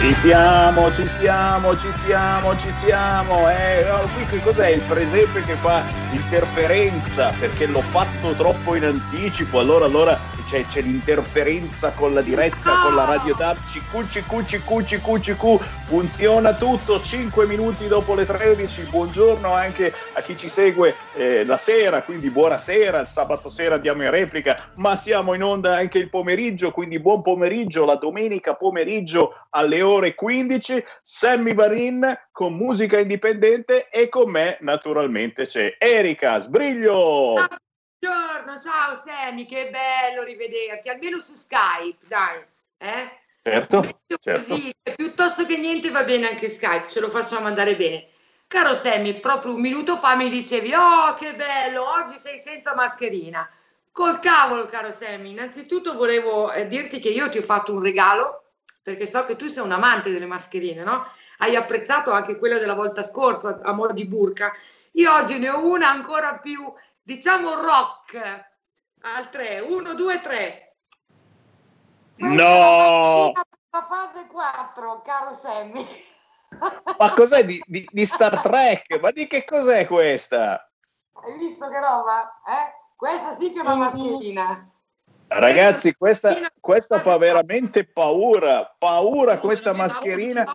Ci siamo, ci siamo, ci siamo, ci siamo. Eh, qui che cos'è il presepe che fa interferenza perché l'ho fatto troppo in anticipo. Allora, allora c'è, c'è l'interferenza con la diretta, con la radio tab. CQ, CQ, CQ, CQ, CQ. Funziona tutto 5 minuti dopo le 13. Buongiorno anche a chi ci segue eh, la sera, quindi buonasera. Il sabato sera andiamo in replica, ma siamo in onda anche il pomeriggio, quindi buon pomeriggio la domenica pomeriggio alle ore 15. Sammy Varin con musica indipendente e con me naturalmente c'è Erika Sbriglio. Buongiorno, ciao Sammy, che bello rivederti, almeno su Skype, dai. Eh? Certo, certo. così, piuttosto che niente va bene anche Skype, ce lo facciamo andare bene. Caro Sammy, proprio un minuto fa mi dicevi, oh che bello, oggi sei senza mascherina. Col cavolo, caro Sammy, innanzitutto volevo eh, dirti che io ti ho fatto un regalo, perché so che tu sei un amante delle mascherine, no? Hai apprezzato anche quella della volta scorsa, a mo' di burca. Io oggi ne ho una ancora più, diciamo, rock. Al 3, 1, 2, 3. No! La fase 4, caro Sammy. Ma cos'è di, di- di Star Trek? Ma di che cos'è questa? Hai visto che roba? Eh? Questa sì che è una mascherina. Ragazzi, questa, questa fa veramente paura. Paura questa mascherina.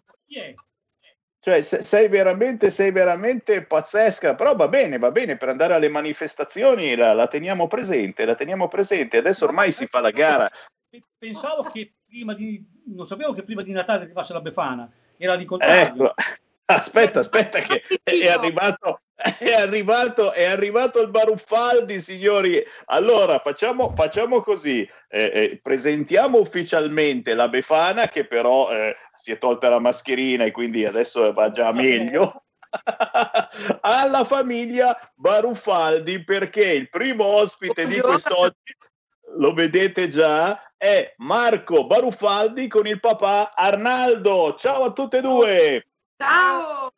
Cioè, se- sei veramente, sei veramente pazzesca. Però va bene, va bene, per andare alle manifestazioni la, la teniamo presente, la teniamo presente. Adesso ormai si fa la gara. Pensavo che prima di. Non sapevo che prima di Natale arrivasse la Befana, era di contrario. Ecco. Aspetta, aspetta che è arrivato, è arrivato, è arrivato il Baruffaldi, signori. Allora, facciamo, facciamo così, eh, eh, presentiamo ufficialmente la Befana che però eh, si è tolta la mascherina e quindi adesso va già meglio. Alla famiglia Baruffaldi perché il primo ospite di quest'oggi lo vedete già, è Marco Baruffaldi con il papà Arnaldo. Ciao a tutte e due. Ciao!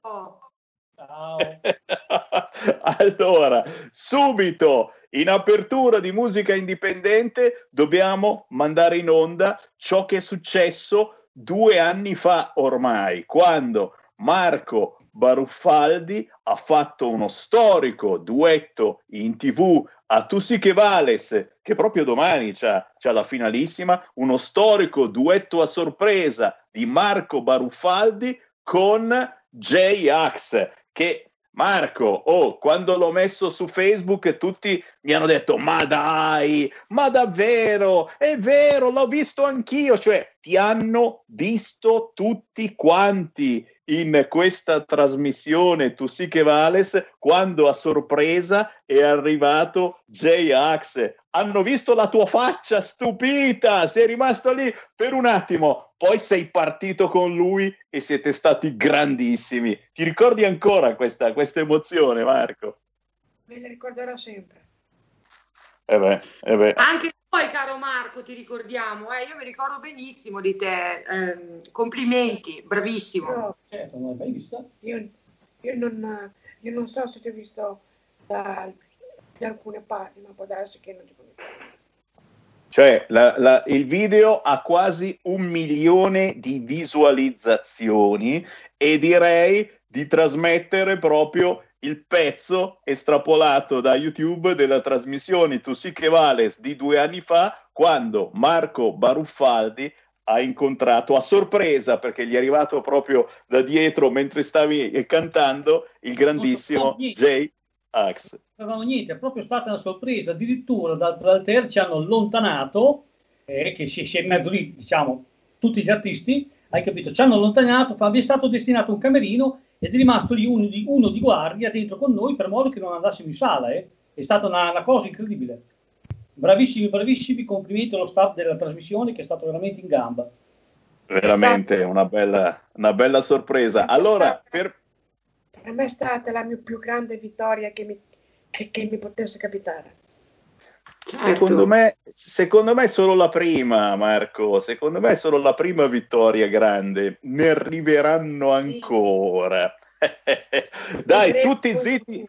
Ciao. allora, subito in apertura di musica indipendente dobbiamo mandare in onda ciò che è successo due anni fa ormai, quando Marco Baruffaldi ha fatto uno storico duetto in tv a Tu sì che vales, che proprio domani c'ha la finalissima, uno storico duetto a sorpresa di Marco Baruffaldi con J-Ax, che Marco, oh, quando l'ho messo su Facebook tutti mi hanno detto ma dai, ma davvero, è vero, l'ho visto anch'io, cioè ti hanno visto tutti quanti in questa trasmissione Tu sì che vales quando a sorpresa è arrivato J-Ax. Hanno visto la tua faccia stupita, sei rimasto lì per un attimo, poi sei partito con lui e siete stati grandissimi. Ti ricordi ancora questa, questa emozione, Marco? Me le ricorderò sempre. Eh beh, eh beh. Anche noi, caro Marco, ti ricordiamo. Eh? Io mi ricordo benissimo di te. ehm, complimenti, bravissimo. Però Certo, non l'hai vista? io, io non, io non so se ti ho visto da, da alcune parti, ma può darsi che non ti conosco. Cioè, la- la- il video ha quasi un milione di visualizzazioni e direi di trasmettere proprio il pezzo estrapolato da YouTube della trasmissione Tu sì che vales di due anni fa, quando Marco Baruffaldi ha incontrato a sorpresa, perché gli è arrivato proprio da dietro mentre stavi cantando, il grandissimo. Jay Ax. Non niente, è proprio stata una sorpresa. Addirittura dal Alter ci hanno allontanato, eh, che si, si è in mezzo lì, diciamo, tutti gli artisti, hai capito? Ci hanno allontanato, vi è stato destinato un camerino ed è rimasto lì uno di, uno di guardia dentro con noi per modo che non andassimo in sala. Eh. È stata una, una cosa incredibile. Bravissimi, bravissimi, complimenti allo staff della trasmissione che è stato veramente in gamba. Veramente una bella, una bella sorpresa. Allora, per... per me è stata la mia più grande vittoria che mi, che, che mi potesse capitare. Secondo me, secondo me è solo la prima, Marco. Secondo me è solo la prima vittoria grande. Ne arriveranno Sì. ancora. Dai, tutti zitti,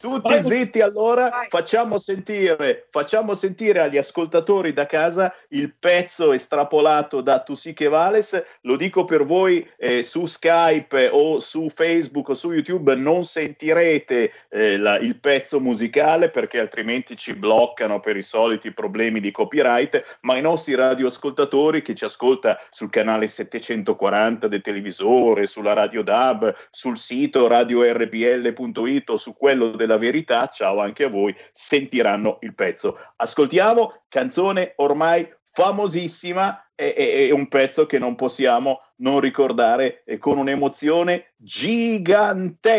tutti zitti allora, Vai. facciamo sentire, facciamo sentire agli ascoltatori da casa il pezzo estrapolato da Tusiche Vales, lo dico per voi eh, su Skype o su Facebook o su YouTube non sentirete eh, la- il pezzo musicale perché altrimenti ci bloccano per i soliti problemi di copyright, ma i nostri radioascoltatori che ci ascolta sul canale 740 del televisore, sulla radio DAB, sul sito radiorpl.it o su quello della verità, ciao anche a voi, sentiranno il pezzo. Ascoltiamo, canzone ormai famosissima, è, è- è un pezzo che non possiamo non ricordare eh, con un'emozione gigantesca.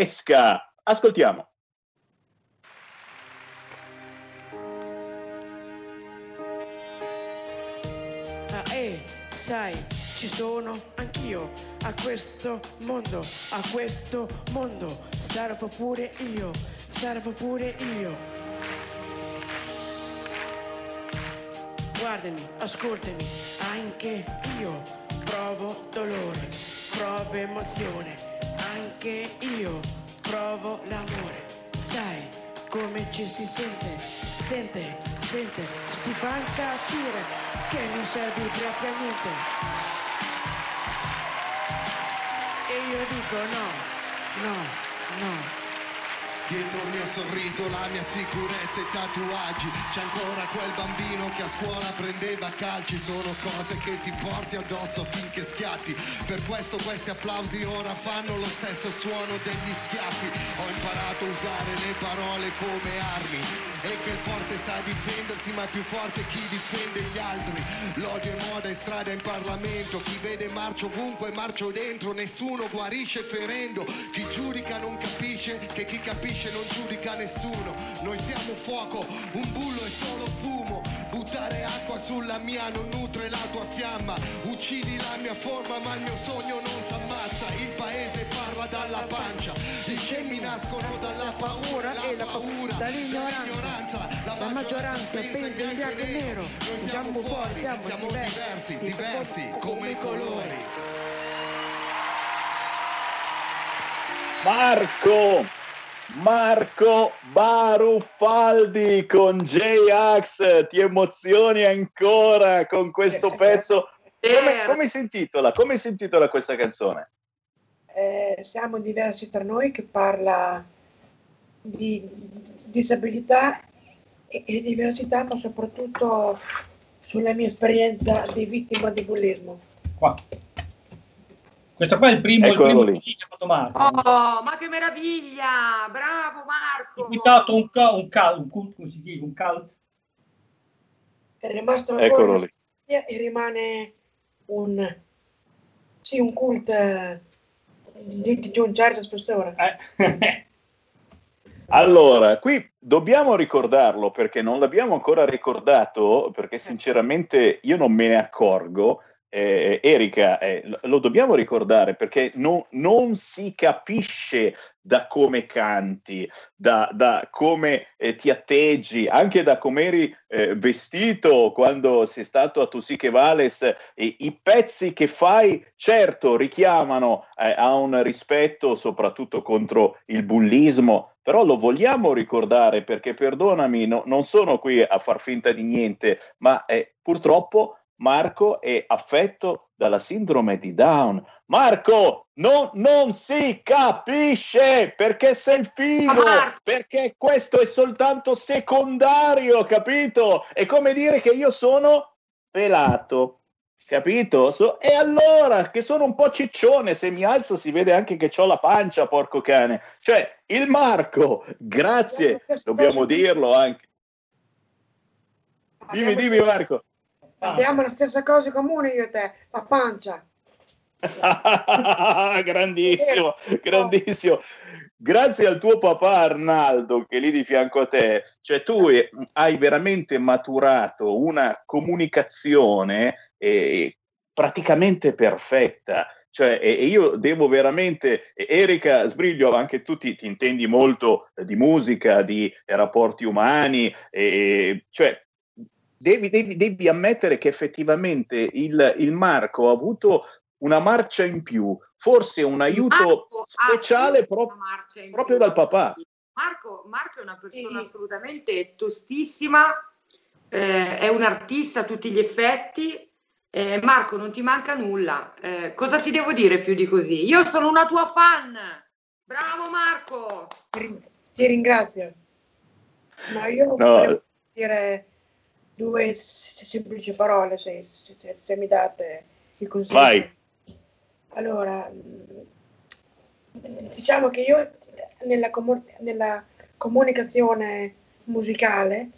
Ascoltiamo. Ah, eh, sai, ci sono anch'io a questo mondo, a questo mondo. Sarò pure io, sarò pure io. Guardami, ascoltami, anche io provo dolore, provo emozione, anche io provo l'amore. Sai come ci si sente, sente, sente, sti fan capire che non servi proprio a niente. E io dico no, no, no. Dietro il mio sorriso, la mia sicurezza e i tatuaggi. C'è ancora quel bambino che a scuola prendeva calci. Sono cose che ti porti addosso finché schiatti. Per questo questi applausi ora fanno lo stesso suono degli schiaffi. Ho imparato a usare le parole come armi E che il forte sa difendersi ma è più forte chi difende gli altri. L'odio è moda in strada e in Parlamento. Chi vede marcio ovunque marcio dentro. Nessuno guarisce ferendo. Chi giudica non capisce che chi capisce non giudica nessuno. Noi siamo fuoco, un bullo è solo fumo. Buttare acqua sulla mia non nutre la tua fiamma. Uccidi la mia forma ma il mio sogno non s'ammazza. Il paese dalla pancia I scemi nascono dalla paura e la paura dall'ignoranza. La maggioranza pensa in bianco e nero. Noi Siamo fuori, siamo siamo diversi, diversi, diversi come i colori Marco, Marco Baruffaldi con J-Ax, ti emozioni ancora con questo pezzo? Come, come si intitola? Come si intitola questa canzone? Eh, siamo diversi tra noi che parla di disabilità e, e diversità, ma soprattutto sulla mia esperienza di vittima di bullismo. Qua. Questo qua è il primo, il Eccolo primo lì. CD che ha fatto Marco. Oh, ma che meraviglia! Bravo Marco! Invitato un, ca- un, cal- un cult, come si dice, un cult. È rimasto Eccolo lì. e rimane un, sì, un cult eh, di, di un certo spessore. Eh. Allora, qui dobbiamo ricordarlo perché non l'abbiamo ancora ricordato, perché sinceramente io non me ne accorgo. Eh, Erika, eh, lo- dobbiamo ricordare perché non, non si capisce da come canti, da, da come eh, ti atteggi, anche da come eri eh, vestito quando sei stato a Tusiche Vales. E I pezzi che fai, certo, richiamano eh, a un rispetto soprattutto contro il bullismo, però lo vogliamo ricordare perché, perdonami, no- non sono qui a far finta di niente, ma eh, purtroppo Marco è affetto dalla sindrome di Down. Marco, no- non si capisce perché sei il figo, Marco. perché questo è soltanto secondario, capito? È come dire che io sono pelato. Capito? So- e allora che sono un po' ciccione, se mi alzo si vede anche che ho la pancia, porco cane. Cioè, il Marco, grazie, dobbiamo dirlo anche. Dimmi, dimmi Marco. Abbiamo la stessa cosa in comune io e te, la pancia. grandissimo, grandissimo. Grazie al tuo papà Arnaldo che è lì di fianco a te, cioè tu hai veramente maturato una comunicazione eh, praticamente perfetta. Cioè, e, io devo veramente, Erika Sbriglio, anche tu ti, ti intendi molto di musica, di rapporti umani, e, cioè, devi, devi, devi, ammettere che effettivamente il, il, Marco ha avuto una marcia in più, forse un aiuto speciale pro- proprio dal papà. Marco, Marco, è una persona assolutamente tostissima, eh, è un artista a tutti gli effetti. Eh, Marco, non ti manca nulla. Eh, cosa ti devo dire più di così? Io sono una tua fan. Bravo Marco. Ti ringrazio. Ma io no. volevo dire due semplici parole se, se, se mi date il consiglio. Vai. Allora, diciamo che io nella, comu- nella comunicazione musicale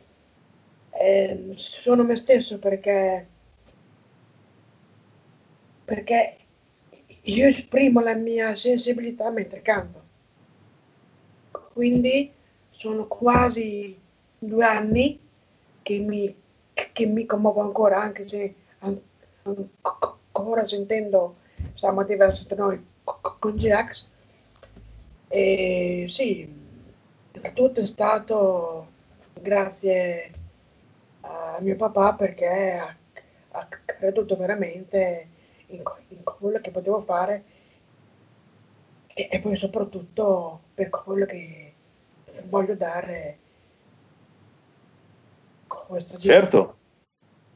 eh, sono me stesso perché, perché io esprimo la mia sensibilità mentre canto. Quindi sono quasi due anni che mi, che mi commuovo ancora, anche se ancora sentendo siamo diversi da noi con Jax. E sì, tutto è stato grazie a mio papà perché ha, ha creduto veramente in, in, quello che potevo fare e, e, poi soprattutto per quello che voglio dare a questa gente. Certo,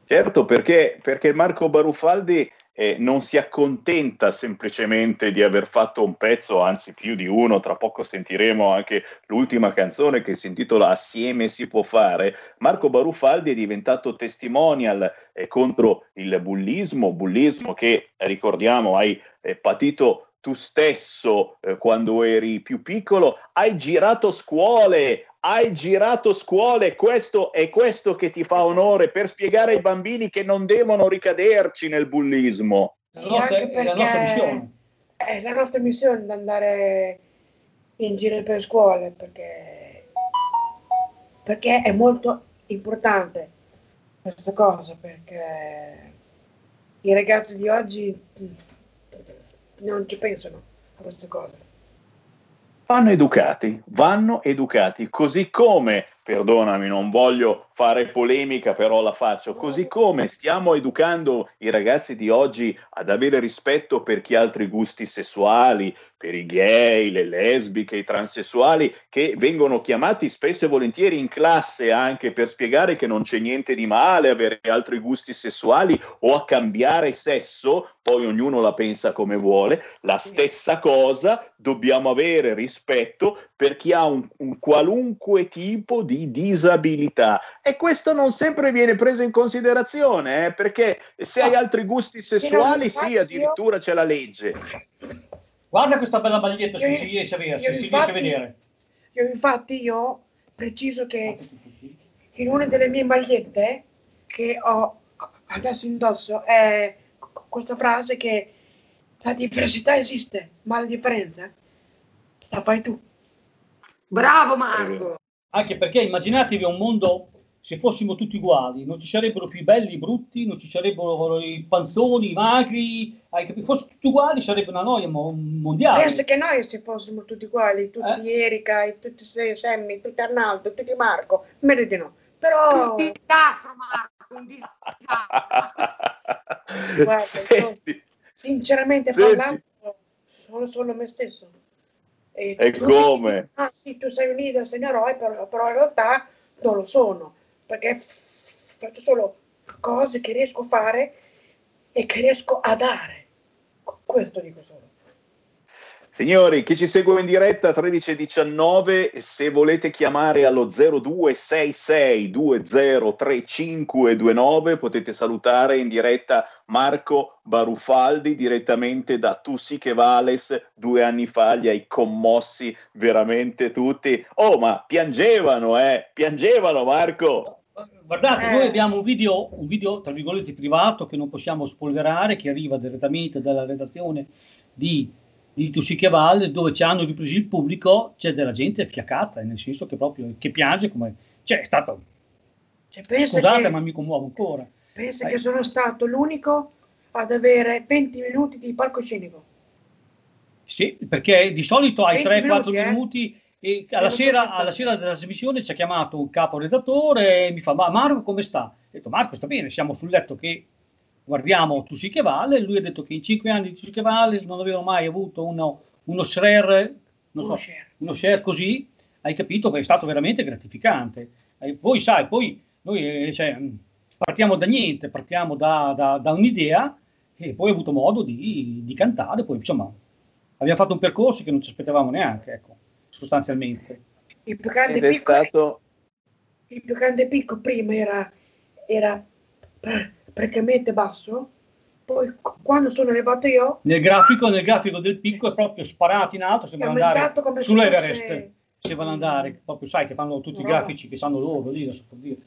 certo perché, perché Marco Barufaldi eh, non si accontenta semplicemente di aver fatto un pezzo, anzi più di uno, tra poco sentiremo anche l'ultima canzone che si intitola Assieme si può fare. Marco Barufaldi è diventato testimonial eh, contro il bullismo, bullismo che ricordiamo hai eh, patito tu stesso eh, quando eri più piccolo, hai girato scuole, hai girato scuole, questo è questo che ti fa onore per spiegare ai bambini che non devono ricaderci nel bullismo. Sì, anche perché è la nostra missione. È la nostra missione di andare in giro per scuole perché, perché è molto importante questa cosa perché i ragazzi di oggi non ci pensano a queste cose vanno educati, vanno educati, così come, perdonami, non voglio fare polemica, però la faccio, così come stiamo educando i ragazzi di oggi ad avere rispetto per chi ha altri gusti sessuali, per i gay, le lesbiche, i transessuali, che vengono chiamati spesso e volentieri in classe anche per spiegare che non c'è niente di male avere altri gusti sessuali o a cambiare sesso, poi ognuno la pensa come vuole, la stessa cosa dobbiamo avere rispetto per chi ha un, un qualunque tipo di disabilità e questo non sempre viene preso in considerazione eh, perché se hai altri gusti sessuali sì addirittura c'è la legge Guarda questa bella maglietta, io, ci si riesce a vedere. Io, infatti, riesce a vedere. Io infatti io preciso che in una delle mie magliette che ho adesso indosso è questa frase che la diversità esiste, ma la differenza la fai tu. Bravo Marco! Anche perché immaginatevi un mondo se fossimo tutti uguali, non ci sarebbero più i belli, i brutti, non ci sarebbero i panzoni, i magri, se fossimo tutti uguali sarebbe una noia mondiale. Penso che noi se fossimo tutti uguali, tutti eh? Erika, tutti Sammy, tutti Arnaldo, tutti Marco, meglio di no. Però... Un disastro Marco, un disastro. Guarda, sinceramente Senti. parlando, sono solo me stesso. E, e come? Dici, ah sì, tu sei un leader, sei un eroe, però, però in realtà non lo sono perché f- faccio solo cose che riesco a fare e che riesco a dare. Questo dico solo. Signori, chi ci segue in diretta 13.19, se volete chiamare allo 0266203529 potete salutare in diretta Marco Barufaldi direttamente da Tu sì che vales, due anni fa li hai commossi veramente tutti. Oh, ma piangevano, eh, piangevano Marco Guardate, Eh. noi abbiamo un video, un video, tra virgolette, privato che non possiamo spolverare, che arriva direttamente dalla redazione di, di Tussichiavalle, dove ci hanno ripreso il pubblico, c'è della gente fiaccata, nel senso che proprio che piange come... Cioè, è stato... Cioè, pensa Scusate, che, ma mi commuovo ancora. pensa Eh. che sono stato l'unico ad avere 20 minuti di palcoscenico. Sì, perché di solito hai 20 3-4 minuti, eh? minuti e alla sera, alla sera della trasmissione ci ha chiamato un capo redattore e mi fa, ma Marco come sta? Ho detto, Marco sta bene, siamo sul letto che guardiamo Tu sì che vale, lui ha detto che in 5 anni di che vale non avevano mai avuto uno, uno share, non so, Uno share. uno share così, hai capito? È stato veramente gratificante. E poi sai, poi noi eh, cioè, mh, partiamo da niente, partiamo da, da- da un'idea e poi ho avuto modo di, di cantare, poi insomma abbiamo fatto un percorso che non ci aspettavamo neanche, ecco, sostanzialmente. Il più grande picco, stato il più grande picco prima era, era praticamente basso, poi qu- quando sono arrivato io Nel grafico, nel grafico del picco è proprio sparato in alto, sembra andare come sull'Everest, fosse... sembrano andare, proprio sai che fanno tutti i Roba. grafici che sanno loro, lì, non so per dire.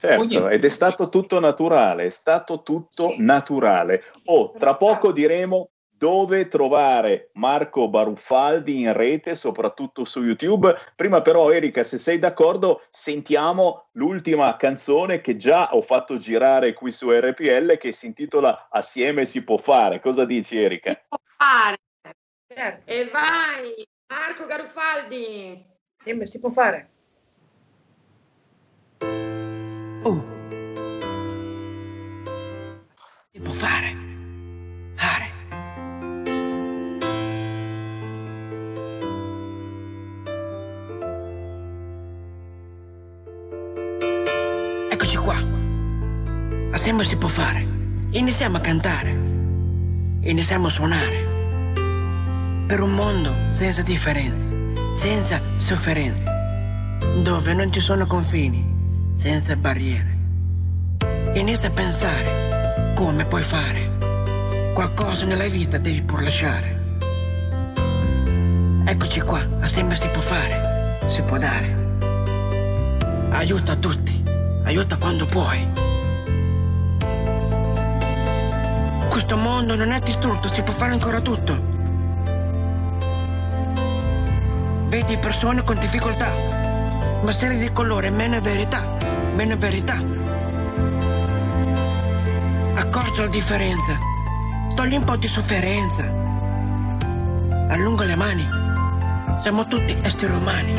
Certo, ed è stato tutto naturale, è stato tutto Sì. naturale. Oh, tra poco diremo dove trovare Marco Baruffaldi in rete, soprattutto su YouTube. Prima però, Erika, se sei d'accordo, sentiamo l'ultima canzone che già ho fatto girare qui su RPL, che si intitola Assieme si può fare. Cosa dici, Erika? Fare. certo, E vai, Marco Garufaldi. sì, si può fare. Uh. Si può. Fare. Assieme si può fare. Iniziamo a cantare. Iniziamo a suonare. Per un mondo senza differenze, senza sofferenze, dove non ci sono confini, senza barriere. Inizia a pensare come puoi fare. Qualcosa nella vita devi pur lasciare. Eccoci qua, assieme si può fare, si può dare. Aiuta tutti, aiuta quando puoi. Questo mondo non è distrutto, si può fare ancora tutto. Vedi persone con difficoltà, ma serie di colore, meno verità, meno verità. Accorcia la differenza, togli un po' di sofferenza. Allunga le mani, siamo tutti esseri umani.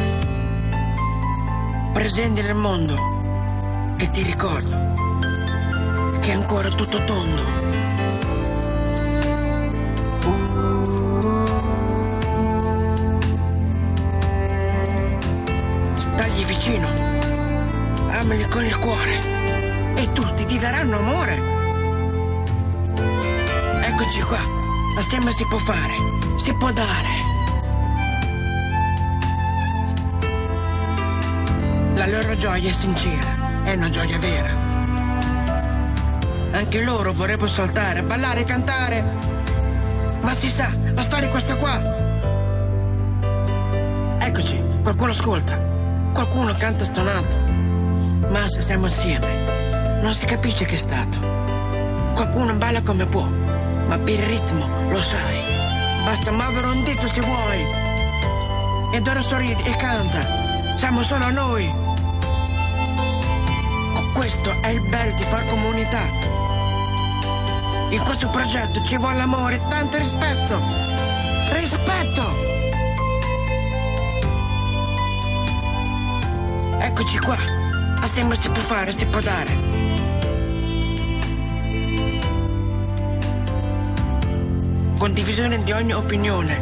Presenti nel mondo, che ti ricordo che è ancora tutto tondo. Vicino, amali con il cuore e tutti ti daranno amore. Eccoci qua, assieme si può fare, si può dare. La loro gioia è sincera, è una gioia vera. Anche loro vorrebbero saltare, ballare cantare. Ma si sa, la storia è questa qua. Eccoci, qualcuno ascolta, qualcuno canta stonato. Ma se siamo assieme, non si capisce che è stato. Qualcuno balla come può, ma per il ritmo lo sai. Basta muovere un dito se vuoi. Ed ora sorridi e canta, siamo solo noi. Questo è il bello di far comunità. In questo progetto ci vuole amore e tanto rispetto. Rispetto! Eccoci qua, assieme si può fare, si può dare. Condivisione di ogni opinione.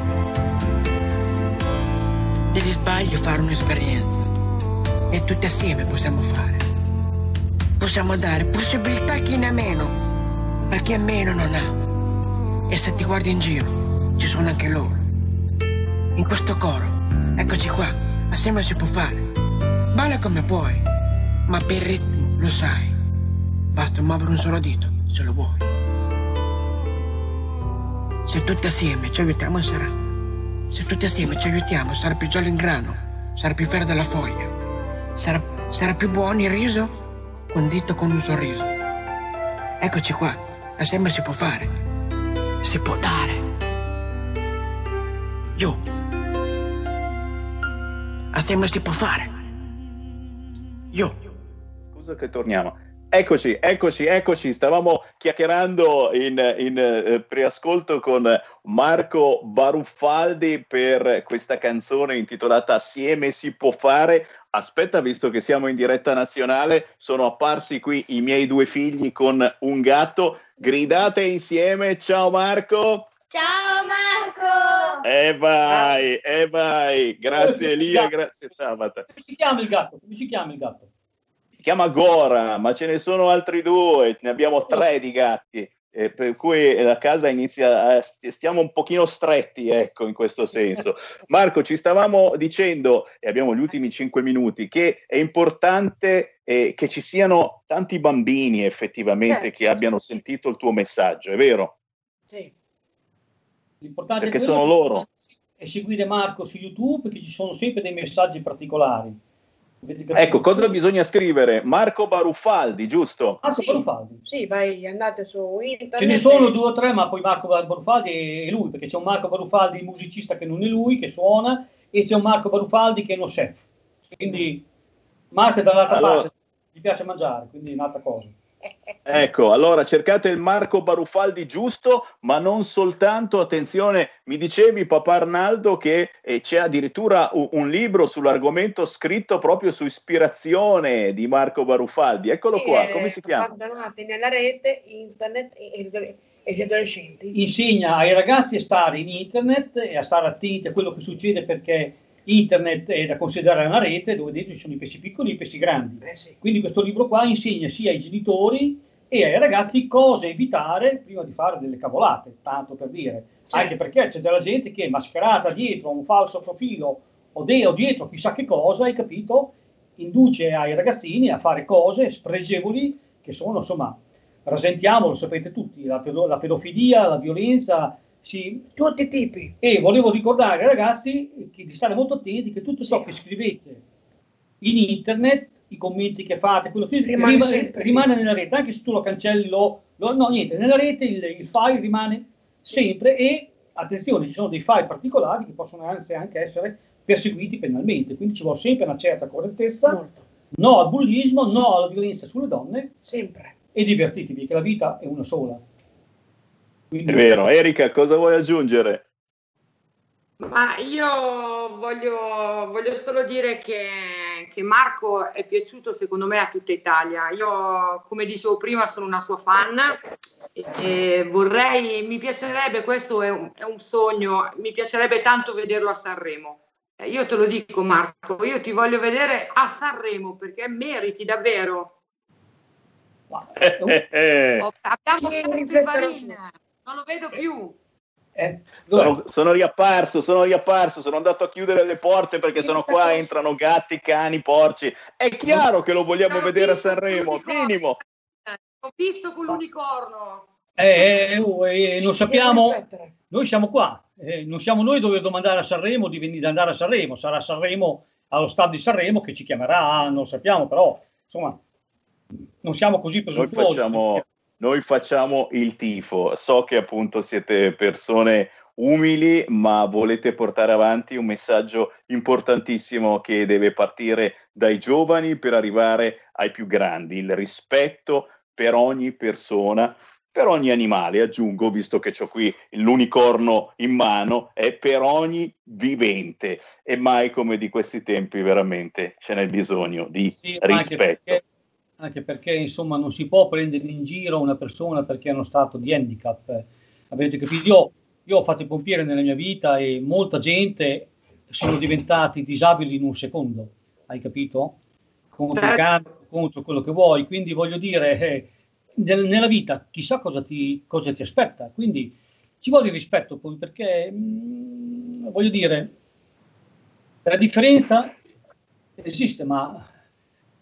Degli sbagli fare un'esperienza. E tutti assieme possiamo fare. Possiamo dare possibilità a chi ne ha meno, a chi ha meno non ha. E se ti guardi in giro, ci sono anche loro. In questo coro, eccoci qua, assieme si può fare. Balla come puoi, ma per ritmo lo sai. Basta muovere un solo dito, se lo vuoi. Se tutti assieme ci aiutiamo sarà. Se tutti assieme ci aiutiamo sarà più giallo in grano, sarà più verde la foglia, sarà, sarà più buono il riso condito con un sorriso. Eccoci qua, assieme si può fare, si può dare. Io. Assieme si può fare. Io. Scusa che torniamo. Eccoci, eccoci, eccoci. Stavamo chiacchierando in, in eh, preascolto con Marco Baruffaldi per questa canzone intitolata Assieme si può fare. Aspetta, visto che siamo in diretta nazionale, sono apparsi qui i miei due figli con un gatto. Gridate insieme. Ciao Marco. Ciao Marco! E vai, e vai. Grazie Elia, grazie Tabata. Come si chiama il gatto? Come si chiama il gatto? si chiama Gora, ma ce ne sono altri due, ne abbiamo tre di gatti, eh, per cui la casa inizia a, stiamo un pochino stretti, ecco, in questo senso. Marco, ci stavamo dicendo, e abbiamo gli ultimi cinque minuti, che è importante eh, che ci siano tanti bambini effettivamente che abbiano sentito il tuo messaggio, è vero? Sì. L'importante Perché sono che- loro. è seguire Marco su YouTube, che ci sono sempre dei messaggi particolari. Ecco, cosa bisogna scrivere? Marco Baruffaldi, giusto? Marco Sì. Barufaldi. Sì, vai, andate su internet. Ce ne sono due o tre, ma poi Marco Barufaldi è lui, perché c'è un Marco Barufaldi musicista che non è lui, che suona, e c'è un Marco Barufaldi che è uno chef. Quindi Marco è dall'altra Allora- parte, gli piace mangiare, quindi è un'altra cosa. Ecco, allora cercate il Marco Baruffaldi giusto, ma non soltanto, attenzione, mi dicevi papà Arnaldo che eh, c'è addirittura u- un libro sull'argomento scritto proprio su ispirazione di Marco Baruffaldi. Eccolo Sì, qua, eh, come si chiama? Abbandonati nella rete, internet e, e- e gli adolescenti. Insegna ai ragazzi a stare in internet e a stare attenti a quello che succede perché internet è da considerare una rete dove dentro ci sono i pesci piccoli e i pesci grandi. Eh sì. Quindi questo libro qua insegna sia ai genitori e ai ragazzi cosa evitare prima di fare delle cavolate, tanto per dire. Certo. Anche perché c'è della gente che è mascherata dietro a un falso profilo o, de- o dietro chissà che cosa, hai capito? Induce ai ragazzini a fare cose spregevoli che sono, insomma, rasentiamo, lo sapete tutti, la, pedo- la pedofilia, la violenza, sì, Tutti i tipi. e volevo ricordare ai ragazzi di stare molto attenti che tutto ciò che scrivete in internet, i commenti che fate, quello che Rimane rimane, sempre. rimane nella rete, anche se tu lo cancelli, lo, lo- no, niente, nella rete il, il file rimane sempre e attenzione, ci sono dei file particolari che possono anzi anche essere perseguiti penalmente, quindi ci vuole sempre una certa correttezza, Molto. no al bullismo, no alla violenza sulle donne Sempre. e divertitevi, che la vita è una sola. Quindi- È vero, Erika, cosa vuoi aggiungere? Ma io voglio, voglio solo dire che, che Marco è piaciuto secondo me a tutta Italia. Io, come dicevo prima, sono una sua fan e, e vorrei, mi piacerebbe, questo è un, è un sogno, mi piacerebbe tanto vederlo a Sanremo. Eh, Io te lo dico Marco, io ti voglio vedere a Sanremo perché meriti davvero. Eh, eh, eh. Abbiamo Pivarin, su- non lo vedo più. eh? Sono, sono riapparso, sono riapparso, sono andato a chiudere le porte perché sono qua, entrano gatti, cani, porci. È chiaro che lo vogliamo vedere a Sanremo, minimo. Ho visto con l'unicorno. Eh, eh, oh, eh, non sappiamo, noi siamo qua, eh, non siamo noi dove dobbiamo andare a Sanremo, di venire ad andare a Sanremo, sarà Sanremo allo stadio di Sanremo che ci chiamerà, non lo sappiamo, però insomma non siamo così Noi presuntuosi. facciamo, noi facciamo il tifo. So che appunto siete persone umili, ma volete portare avanti un messaggio importantissimo che deve partire dai giovani per arrivare ai più grandi, il rispetto per ogni persona, per ogni animale, aggiungo, visto che ho qui l'unicorno in mano, è per ogni vivente e mai come di questi tempi veramente ce n'è bisogno di Sì, rispetto. Anche perché, insomma non si può prendere in giro una persona perché ha uno stato di handicap. Avete capito? Io, io ho fatto il pompiere nella mia vita e molta gente sono diventati disabili in un secondo, hai capito? Contro cambio, contro quello che vuoi. Quindi voglio dire, eh, nel- nella vita chissà cosa ti, cosa ti aspetta. Quindi ci vuole il rispetto poi perché, mm, voglio dire, la differenza esiste, ma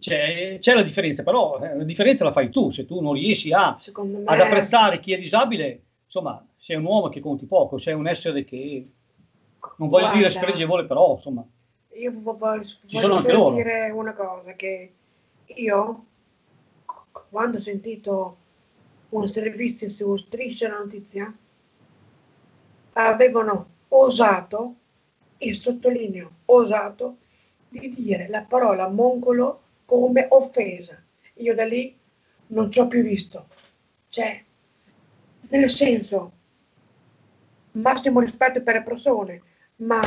c'è, c'è la differenza, però eh, la differenza la fai tu, se tu non riesci a, ad apprezzare chi è disabile, insomma, sei un uomo che conti poco, sei un essere che, non voglio Guarda. dire spregevole, però insomma, io vo- voglio, Ci sono voglio anche solo dire una cosa, che io quando ho sentito un servizio su Striscia la Notizia, avevano osato, e sottolineo osato, di dire la parola mongolo come offesa. Io da lì non ci ho più visto. Cioè, nel senso, massimo rispetto per le persone, ma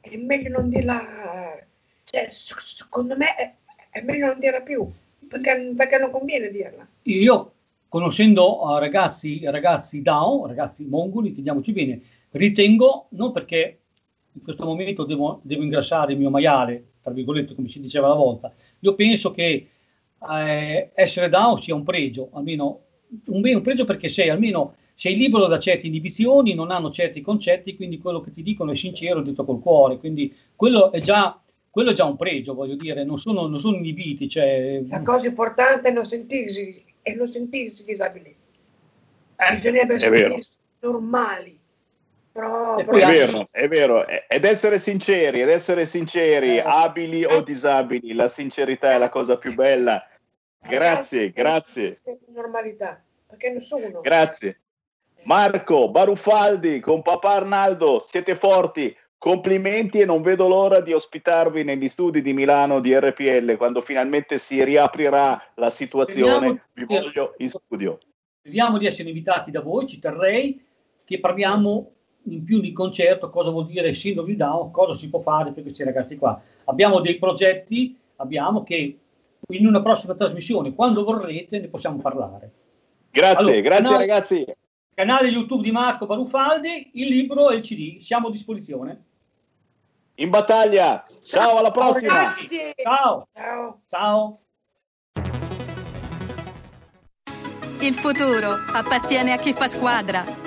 è meglio non dirla, cioè, secondo me è, è meglio non dirla più, perché, perché non conviene dirla. Io, conoscendo eh, ragazzi, ragazzi down, ragazzi mongoli, intendiamoci bene, ritengo, non perché in questo momento devo, devo ingrassare il mio maiale, tra virgolette, come si diceva una volta, io penso che eh, essere down sia un pregio, almeno un, bene, un pregio perché sei almeno sei libero da certe inibizioni, non hanno certi concetti, quindi quello che ti dicono è sincero, detto col cuore, quindi quello è già, quello è già un pregio, voglio dire, non sono, non sono inibiti. Cioè, La cosa importante è non sentirsi, è non sentirsi disabili. Eh, Bisognerebbe è vero. sentirsi normali. Però, È vero, è vero, ed essere sinceri, ed essere sinceri, Eh. abili o disabili, la sincerità è la cosa più bella. Grazie, grazie, Normalità, perché nessuno. grazie. Marco, Barufaldi, con papà Arnaldo, siete forti. Complimenti e non vedo l'ora di ospitarvi negli studi di Milano di RPL quando finalmente si riaprirà la situazione. Vi voglio in studio. Speriamo di essere invitati da voi, ci terrei che parliamo in più di concerto, cosa vuol dire sindrome di Down, cosa si può fare per questi ragazzi qua. Abbiamo dei progetti, abbiamo che in una prossima trasmissione, quando vorrete, ne possiamo parlare. Grazie, Allora, grazie no- ragazzi. Canale YouTube di Marco Barufaldi, il libro e il CD, siamo a disposizione. In battaglia. Ciao, alla prossima. Ciao, Ciao. ciao. Il futuro appartiene a chi fa squadra.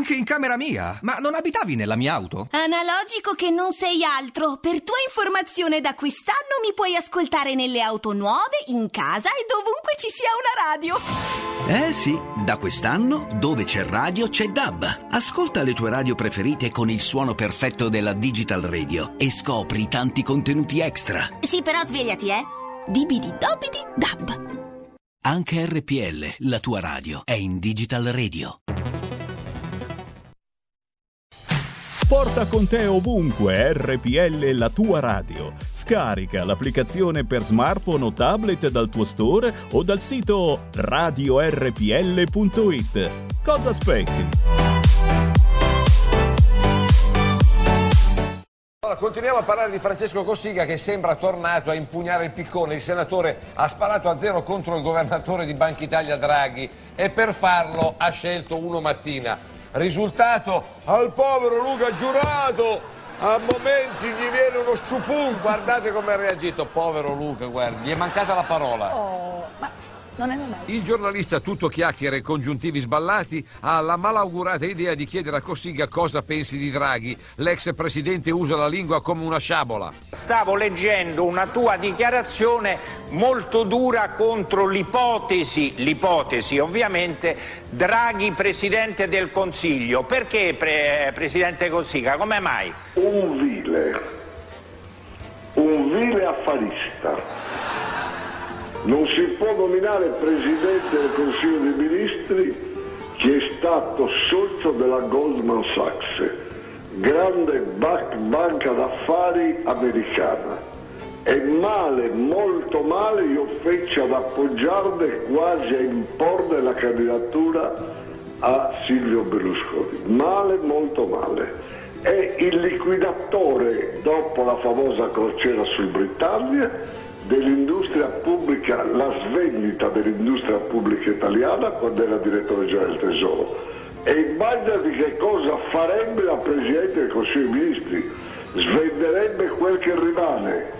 Anche in camera mia? Ma non abitavi nella mia auto? Analogico che non sei altro. Per tua informazione da quest'anno mi puoi ascoltare nelle auto nuove, in casa e dovunque ci sia una radio. Eh sì, da quest'anno dove c'è radio c'è DAB. Ascolta le tue radio preferite con il suono perfetto della Digital Radio e scopri tanti contenuti extra. Sì, però svegliati, eh. Dibidi dobidi dab. Anche RPL, la tua radio, è in Digital Radio. Porta con te ovunque RPL la tua radio. Scarica l'applicazione per smartphone o tablet dal tuo store o dal sito radiorpl.it. Cosa aspetti? Allora, continuiamo a parlare di Francesco Cossiga che sembra tornato a impugnare il piccone. Il senatore ha sparato a zero contro il governatore di Banca Italia Draghi e per farlo ha scelto uno mattina. Risultato al povero Luca Giurato. A momenti gli viene uno sciupun, guardate come ha reagito, povero Luca, guardi, gli è mancata la parola. Oh, ma non è normale. Il giornalista tutto chiacchiere e congiuntivi sballati ha la malaugurata idea di chiedere a Cossiga cosa pensi di Draghi. L'ex presidente usa la lingua come una sciabola. Stavo leggendo una tua dichiarazione molto dura contro l'ipotesi, l'ipotesi ovviamente, Draghi presidente del Consiglio. Perché pre- presidente Cossiga? Come mai? un vile, un vile affarista. Non si può nominare presidente del Consiglio dei Ministri chi è stato socio della Goldman Sachs, grande ba- banca d'affari americana. E male, molto male io feci ad appoggiarne quasi a imporne la candidatura a Silvio Berlusconi. Male, molto male. È il liquidatore, dopo la famosa crociera sul Britannia, dell'industria pubblica, la svendita dell'industria pubblica italiana quando era direttore generale del Tesoro. E immaginati che cosa farebbe la Presidente del Consiglio dei Ministri. Svenderebbe quel che rimane,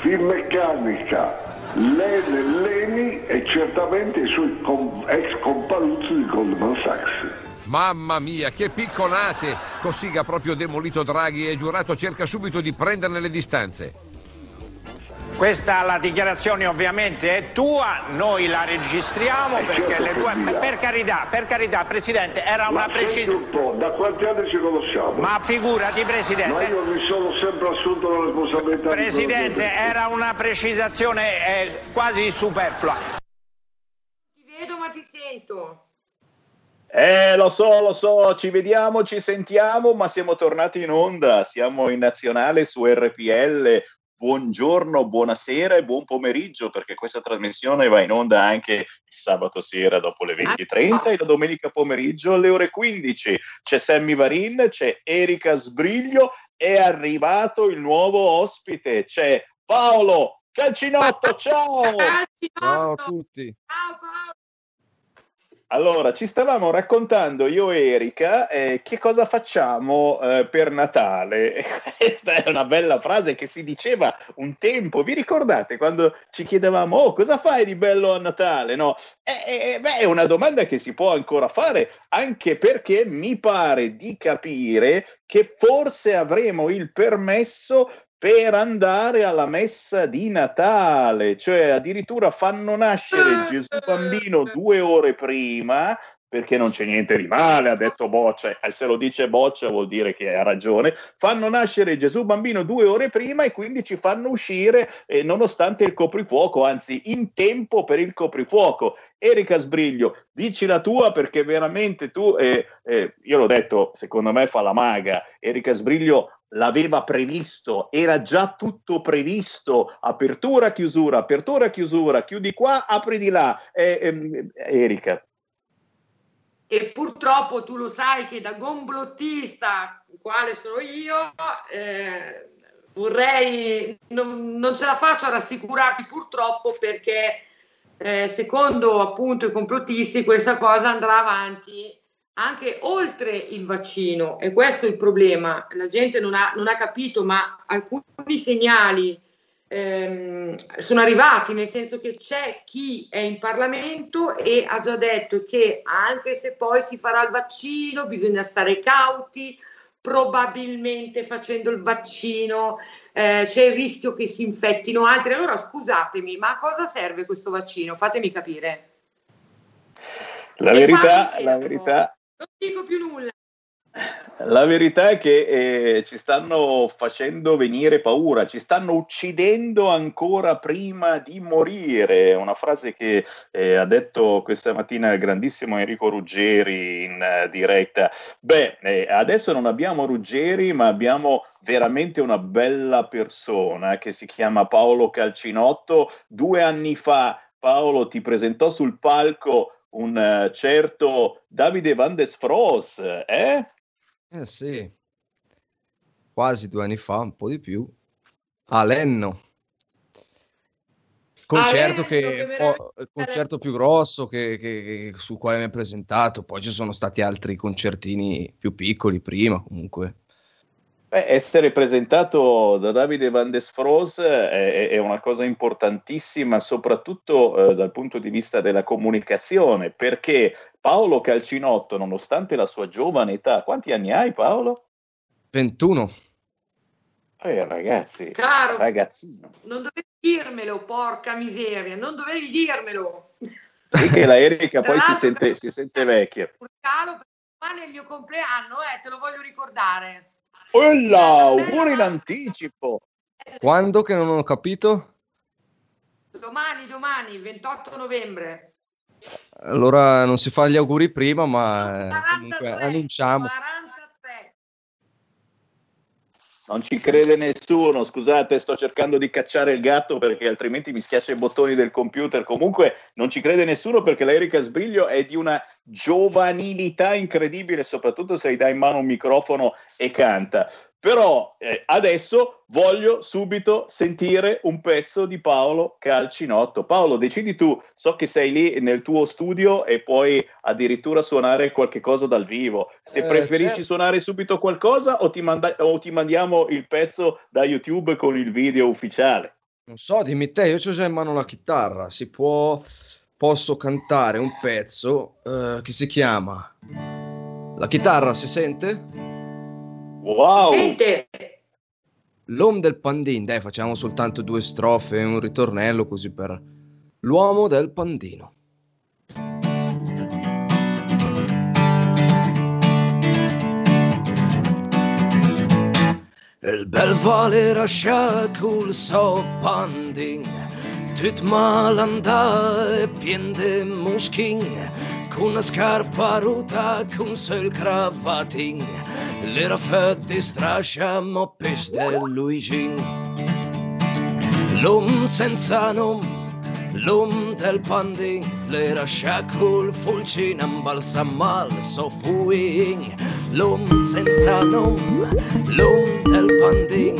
Finmeccanica, Lene, Leni e certamente i suoi com- ex compaluzzi di Goldman Sachs. Mamma mia, che picconate! Cossiga ha proprio demolito Draghi e giurato cerca subito di prenderne le distanze. Questa la dichiarazione ovviamente è tua, noi la registriamo perché le due per carità, per carità Presidente, era una precisione. un po', da quanti anni ci conosciamo? Ma figurati Presidente. Ma io mi sono sempre assunto la responsabilità di Presidente, era una precisazione eh, quasi superflua. Ti vedo ma ti sento. Eh, lo so, lo so, ci vediamo, ci sentiamo, ma siamo tornati in onda, siamo in nazionale su RPL. Buongiorno, buonasera e buon pomeriggio perché questa trasmissione va in onda anche il sabato sera dopo le 20.30 e la domenica pomeriggio alle ore 15. C'è Sammy Varin, c'è Erika Sbriglio, è arrivato il nuovo ospite, c'è Paolo Calcinotto, ciao! Ciao a tutti. Allora, ci stavamo raccontando io e Erika eh, che cosa facciamo eh, per Natale. Questa è una bella frase che si diceva un tempo. Vi ricordate quando ci chiedevamo, oh, cosa fai di bello a Natale? No? Eh, eh, beh, è una domanda che si può ancora fare, anche perché mi pare di capire che forse avremo il permesso per andare alla messa di Natale, cioè addirittura fanno nascere Gesù bambino due ore prima, perché non c'è niente di male, ha detto Boccia, e se lo dice Boccia vuol dire che ha ragione, fanno nascere Gesù bambino due ore prima e quindi ci fanno uscire eh, nonostante il coprifuoco, anzi in tempo per il coprifuoco. Erika Sbriglio, dici la tua perché veramente tu, eh, eh, io l'ho detto, secondo me fa la maga, Erika Sbriglio l'aveva previsto, era già tutto previsto, apertura, chiusura, apertura, chiusura, chiudi qua, apri di là. Eh, ehm, Erika, E purtroppo tu lo sai che da gomblottista, quale sono io, eh, vorrei, non, non ce la faccio a rassicurarti purtroppo perché eh, secondo appunto i complottisti questa cosa andrà avanti anche oltre il vaccino e questo è il problema. La gente non ha, non ha capito, ma alcuni segnali ehm, sono arrivati, nel senso che c'è chi è in Parlamento e ha già detto che anche se poi si farà il vaccino bisogna stare cauti, probabilmente facendo il vaccino eh, c'è il rischio che si infettino altri. Allora scusatemi, ma a cosa serve questo vaccino? Fatemi capire. la E verità, la verità, Non dico più nulla. La verità è che eh, ci stanno facendo venire paura, ci stanno uccidendo ancora prima di morire. Una frase che eh, ha detto questa mattina il grandissimo Enrico Ruggeri in eh, diretta. Beh, eh, adesso non abbiamo Ruggeri, ma abbiamo veramente una bella persona che si chiama Paolo Calcinotto. Due anni fa Paolo ti presentò sul palco un eh, certo Davide Van des Fros, eh? Eh sì, quasi due anni fa, un po' di più, a Lenno. Concerto che, che po' concerto più grosso che, che- sul quale mi hai presentato, poi ci sono stati altri concertini più piccoli prima comunque. Beh, essere presentato da Davide Van des Fros è, è una cosa importantissima, soprattutto eh, dal punto di vista della comunicazione, perché Paolo Calcinotto, nonostante la sua giovane età, quanti anni hai Paolo? 21. Eh, ragazzi, Caro, ragazzino. non dovevi dirmelo, porca miseria, non dovevi dirmelo. Che la Erika poi si sente, si sente vecchia. Caro, perché domani è il mio compleanno, eh, te lo voglio ricordare. Olla, auguri in anticipo. Quando che non ho capito? Domani, domani, 28 novembre. Allora non si fa gli auguri prima, ma eh, comunque 43, annunciamo. 43. Non ci crede nessuno, scusate, sto cercando di cacciare il gatto perché altrimenti mi schiaccia i bottoni del computer. Comunque non ci crede nessuno perché l'Erica Sbriglio è di una giovanilità incredibile, soprattutto se gli dai in mano un microfono e canta. Però eh, adesso voglio subito sentire un pezzo di Paolo Calcinotto. Paolo, decidi tu, so che sei lì nel tuo studio e puoi addirittura suonare qualche cosa dal vivo. Se Eh, preferisci certo. suonare subito qualcosa o ti, manda- o ti mandiamo il pezzo da YouTube con il video ufficiale. Non so, dimmi te, io ho già in mano la chitarra, si può, posso cantare un pezzo eh, che si chiama La chitarra si sente? Wow! Sente, L'uomo del pandin, dai, facciamo soltanto due strofe e un ritornello così per l'uomo del pandino. Il bel Valera Shakul so panding Tut malanda e pien de musking Con una scarpa ruta con sol cravating L'era i strascia moppiste Luigi L'um senza nom L'um del panding L'era Shakul balsamal so fuing L'um senza nom L'um del panding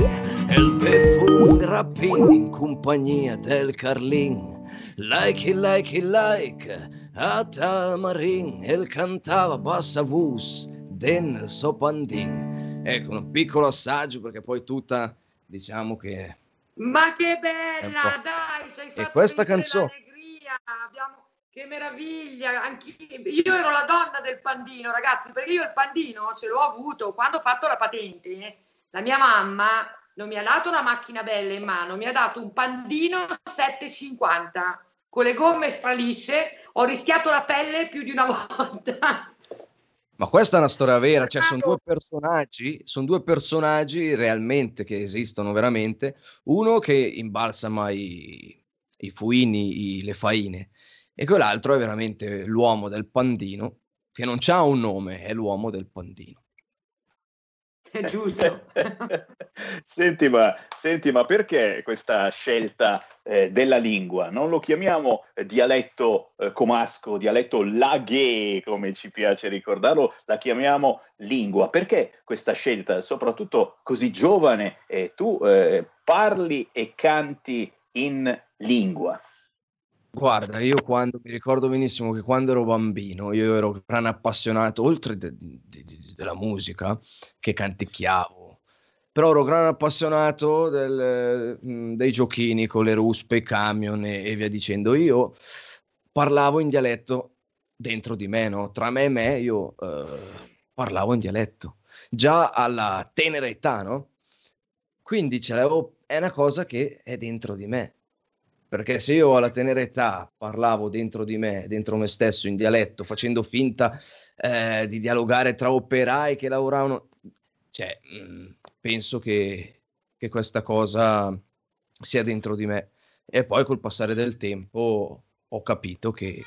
El befun rapping in compagnia del Carlin. Like like like a Tamarin El cantava bassa vus del sopandin Ecco, un piccolo assaggio perché poi tutta diciamo che ma che bella, dai, ci hai fatto questa canzone- abbiamo- Che meraviglia, anch'io, io ero la donna del pandino, ragazzi, perché io il pandino ce l'ho avuto quando ho fatto la patente. La mia mamma non mi ha dato una macchina bella in mano, mi ha dato un pandino 750 con le gomme stralisce, ho rischiato la pelle più di una volta. Ma questa è una storia vera, cioè sono due personaggi, sono due personaggi realmente che esistono veramente, uno che imbalsama i, i fuini, i- le faine, e quell'altro è veramente l'uomo del pandino, che non ha un nome, è l'uomo del pandino. È giusto. Senti ma, senti, ma perché questa scelta eh, della lingua? Non lo chiamiamo eh, dialetto eh, comasco, dialetto laghe, come ci piace ricordarlo, la chiamiamo lingua. Perché questa scelta, soprattutto così giovane, eh, tu eh, parli e canti in lingua? Guarda, io quando mi ricordo benissimo che quando ero bambino, io ero gran appassionato, oltre de- de- de- musica, che canticchiavo, però ero gran appassionato del- mh, dei giochini con le ruspe, i camion e, e via dicendo. Io parlavo in dialetto dentro di me, no? Tra me e me io eh, parlavo in dialetto, già alla tenera età, no? Quindi ce l'avevo, è una cosa che è dentro di me. Perché se io alla tenera età parlavo dentro di me, dentro me stesso, in dialetto, facendo finta eh, di dialogare tra operai che lavoravano, cioè, mh, penso che, che questa cosa sia dentro di me. E poi col passare del tempo ho capito che,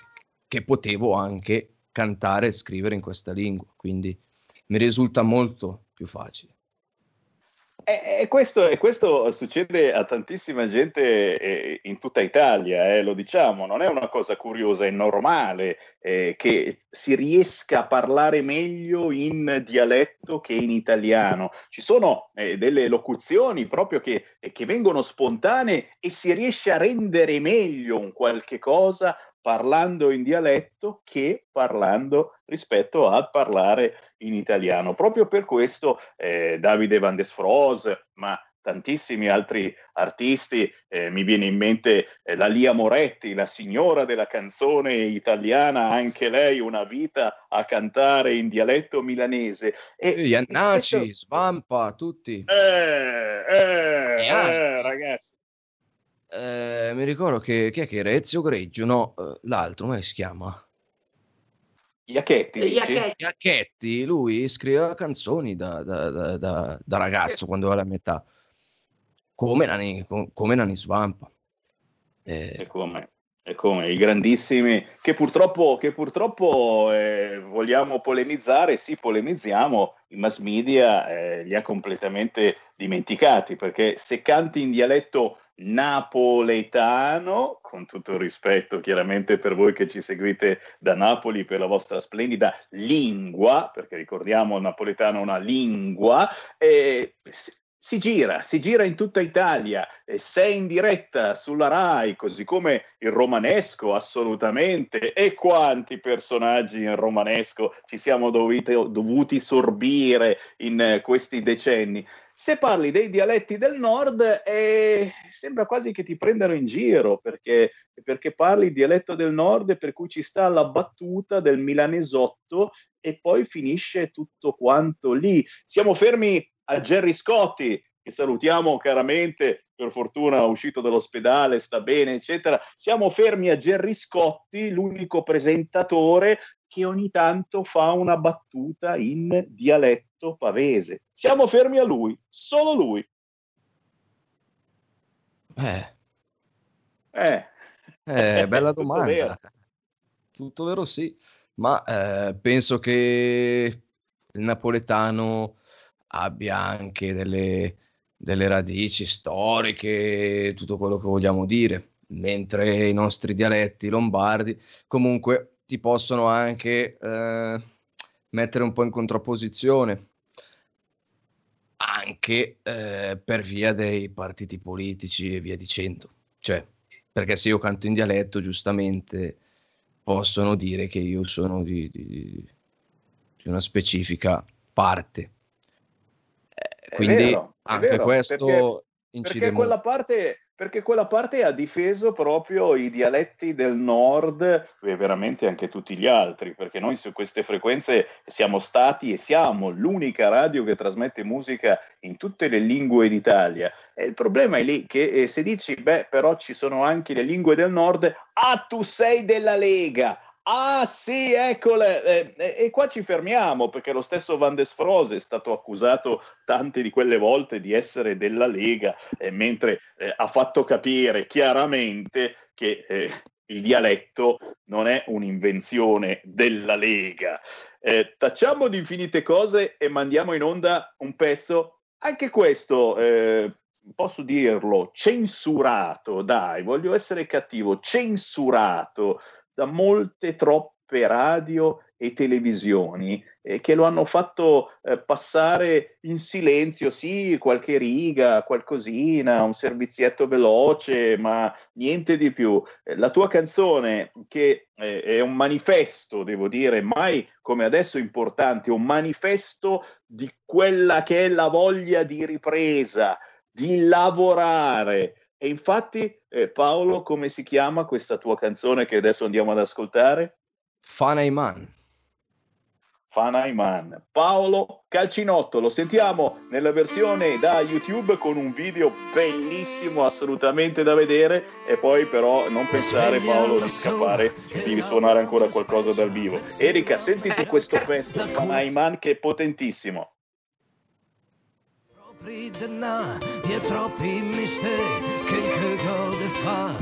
che potevo anche cantare e scrivere in questa lingua, quindi mi risulta molto più facile. E, questo, e questo succede a tantissima gente eh, in tutta Italia, eh, lo diciamo, non è una cosa curiosa, è normale eh, che si riesca a parlare meglio in dialetto che in italiano. Ci sono eh, delle locuzioni proprio che, che vengono spontanee e si riesce a rendere meglio un qualche cosa parlando in dialetto che parlando rispetto a parlare in italiano. Proprio per questo eh, Davide Van des Froos, ma tantissimi altri artisti, eh, mi viene in mente eh, la Lia Moretti, la signora della canzone italiana, anche lei una vita a cantare in dialetto milanese. E Iannacci, questo- Svampa, tutti. Eh, eh, eh, ragazzi. Eh, mi ricordo che, chi è che era Ezio Greggio, no, eh, l'altro, come si chiama? Iacchetti? Iacchetti. Iacchetti, lui scriveva canzoni da, da- da- da- da ragazzo quando aveva la metà, come Nani, com- come Nani Svampa. Eh, E come? E come? I grandissimi che purtroppo, che purtroppo eh, vogliamo polemizzare, sì, polemizziamo, i mass media eh, li ha completamente dimenticati perché se canti in dialetto napoletano, con tutto il rispetto chiaramente per voi che ci seguite da Napoli per la vostra splendida lingua, perché ricordiamo il napoletano è una lingua, eh, si gira, si gira in tutta Italia, sei in diretta sulla RAI, così come il romanesco, assolutamente, e quanti personaggi in romanesco ci siamo dovuti, dovuti sorbire in eh, questi decenni. Se parli dei dialetti del nord, eh, sembra quasi che ti prendano in giro, perché, perché parli il dialetto del nord, per cui ci sta la battuta del milanesotto e poi finisce tutto quanto lì. Siamo fermi a Gerry Scotti, che salutiamo caramente, per fortuna uscito dall'ospedale, sta bene, eccetera. Siamo fermi a Gerry Scotti, l'unico presentatore che ogni tanto fa una battuta in dialetto pavese. Siamo fermi a lui, solo lui. Eh. Eh. Eh, bella Tutto domanda. vero. Tutto vero sì, ma eh, penso che il napoletano abbia anche delle, delle radici storiche, tutto quello che vogliamo dire, mentre i nostri dialetti lombardi comunque ti possono anche eh, mettere un po' in contrapposizione, anche eh, per via dei partiti politici e via dicendo. Cioè, perché se io canto in dialetto, giustamente possono dire che io sono di, di- di una specifica parte. Quindi vero, anche vero, questo perché- incide perché quella, parte, perché quella parte ha difeso proprio i dialetti del nord e veramente anche tutti gli altri, perché noi su queste frequenze siamo stati e siamo l'unica radio che trasmette musica in tutte le lingue d'Italia. E il problema è lì che eh, se dici, beh, però ci sono anche le lingue del nord, ah, tu sei della Lega. Ah sì, eccole, eh, eh, e qua ci fermiamo perché lo stesso Van der Frose è stato accusato tante di quelle volte di essere della Lega, eh, mentre eh, ha fatto capire chiaramente che eh, il dialetto non è un'invenzione della Lega. Eh, tacciamo di infinite cose e mandiamo in onda un pezzo, anche questo, eh, posso dirlo, censurato, dai, voglio essere cattivo, censurato da molte troppe radio e televisioni eh, che lo hanno fatto eh, passare in silenzio, sì, qualche riga, qualcosina, un servizietto veloce, ma niente di più. Eh, la tua canzone, che eh, è un manifesto, devo dire, mai come adesso importante, un manifesto di quella che è la voglia di ripresa, di lavorare. E infatti, eh, Paolo, come si chiama questa tua canzone che adesso andiamo ad ascoltare? Fanaiman. Fanaiman. Paolo Calcinotto, lo sentiamo nella versione da YouTube con un video bellissimo, assolutamente da vedere. E poi, però, non pensare, Paolo, di scappare, devi suonare ancora qualcosa dal vivo. Erika, sentiti questo pezzo, Fanaiman, che è potentissimo. Troppi denà e troppi misteri che che gode fa.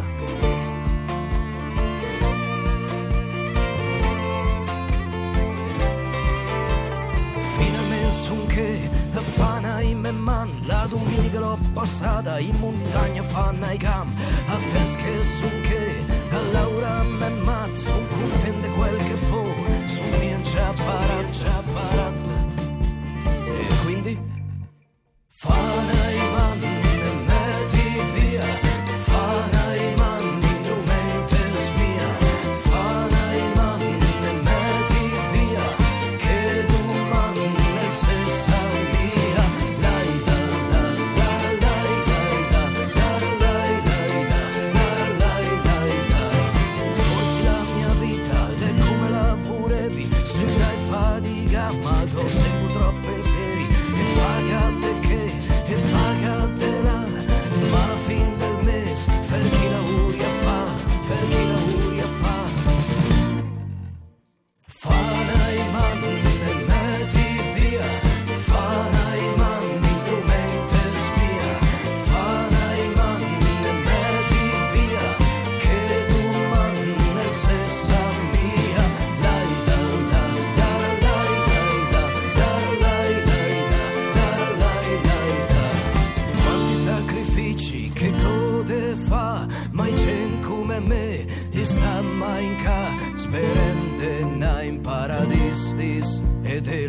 Son che fanno i me man la domenica l'ho passata in montagna fanno i cam a pesche son che a Laura me man son contente quel che fu son mia già parat Fana i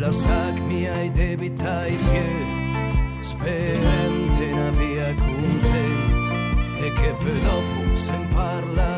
La l'assac debita i fier Sperente n'avia content E che per dopo sem parla.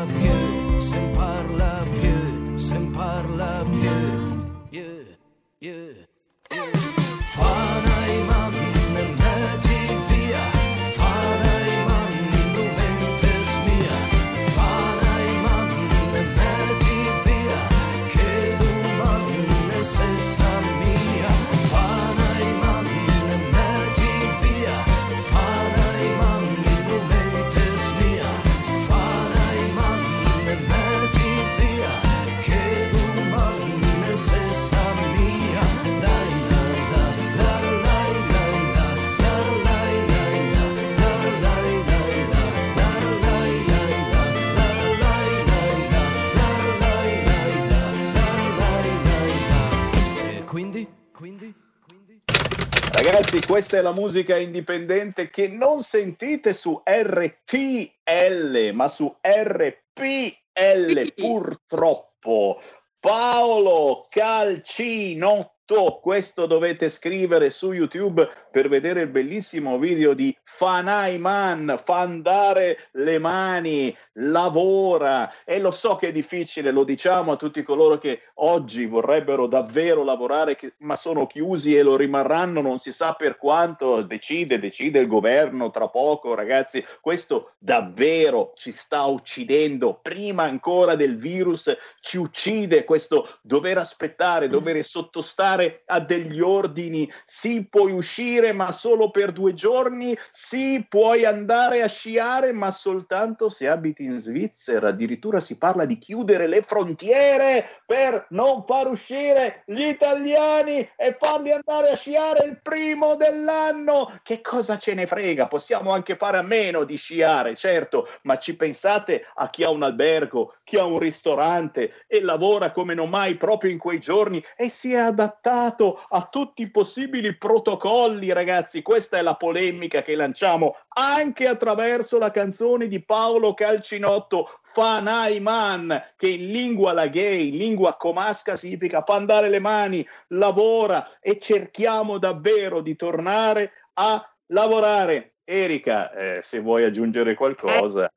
Ragazzi, questa è la musica indipendente che non sentite su RTL, ma su RPL purtroppo. Paolo Calcinotto, questo dovete scrivere su YouTube per vedere il bellissimo video di Fanaiman, fa andare le mani, lavora. E lo so che è difficile, lo diciamo a tutti coloro che oggi vorrebbero davvero lavorare, che- ma sono chiusi e lo rimarranno, non si sa per quanto, decide, decide il governo tra poco, ragazzi, questo davvero ci sta uccidendo, prima ancora del virus ci uccide questo dover aspettare, dover sottostare a degli ordini, sì puoi uscire ma solo per due giorni, sì puoi andare a sciare ma soltanto se abiti in Svizzera, addirittura si parla di chiudere le frontiere per non far uscire gli italiani e farli andare a sciare il primo dell'anno. Che cosa ce ne frega? Possiamo anche fare a meno di sciare, certo, ma ci pensate a chi ha un albergo, chi ha un ristorante e lavora come non mai proprio in quei giorni e si è adattato a tutti i possibili protocolli, ragazzi. Questa è la polemica che lanciamo anche attraverso la canzone di Paolo Calcinotto, Fanaiman, che in lingua la gay, in lingua comasca significa fa andare le mani, lavora e cerchiamo davvero di tornare a lavorare. Erika, eh, se vuoi aggiungere qualcosa.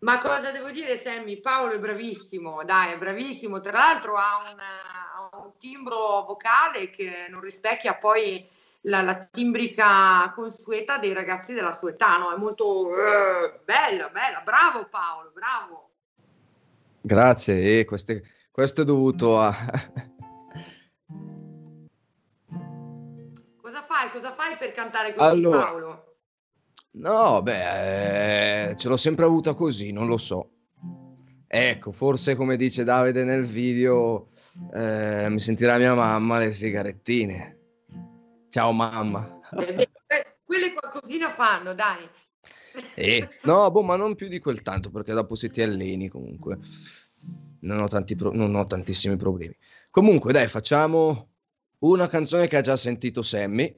Ma cosa devo dire, Sammy? Paolo è bravissimo, dai, è bravissimo. Tra l'altro ha un, ha un timbro vocale che non rispecchia poi la, la timbrica consueta dei ragazzi della sua età, no? È molto eh, bella, bella. Bravo Paolo, bravo. Grazie, e queste- questo è dovuto a... Cosa fai? Cosa fai per cantare così, Allora, Paolo? No, beh, eh, ce l'ho sempre avuta così, non lo so. Ecco, forse come dice Davide nel video, eh, mi sentirà mia mamma le sigarettine. Ciao mamma. Eh, quelle qualcosina fanno, dai. Eh, no, boh, ma non più di quel tanto, perché dopo se ti alleni comunque. Non ho, tanti pro- non ho tantissimi problemi. Comunque, dai, facciamo una canzone che ha già sentito Sammy,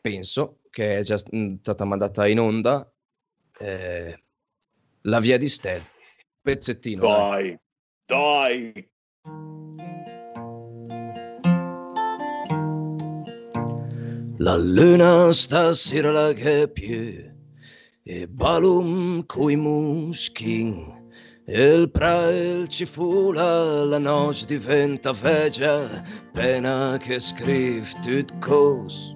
penso, che è già stata mandata in onda, eh, La via di Sted. Pezzettino. dai. Dai, dai. La luna stasera la che più e balum coi muschin e il prael ci fula la noce diventa veggia pena che scrive tut cos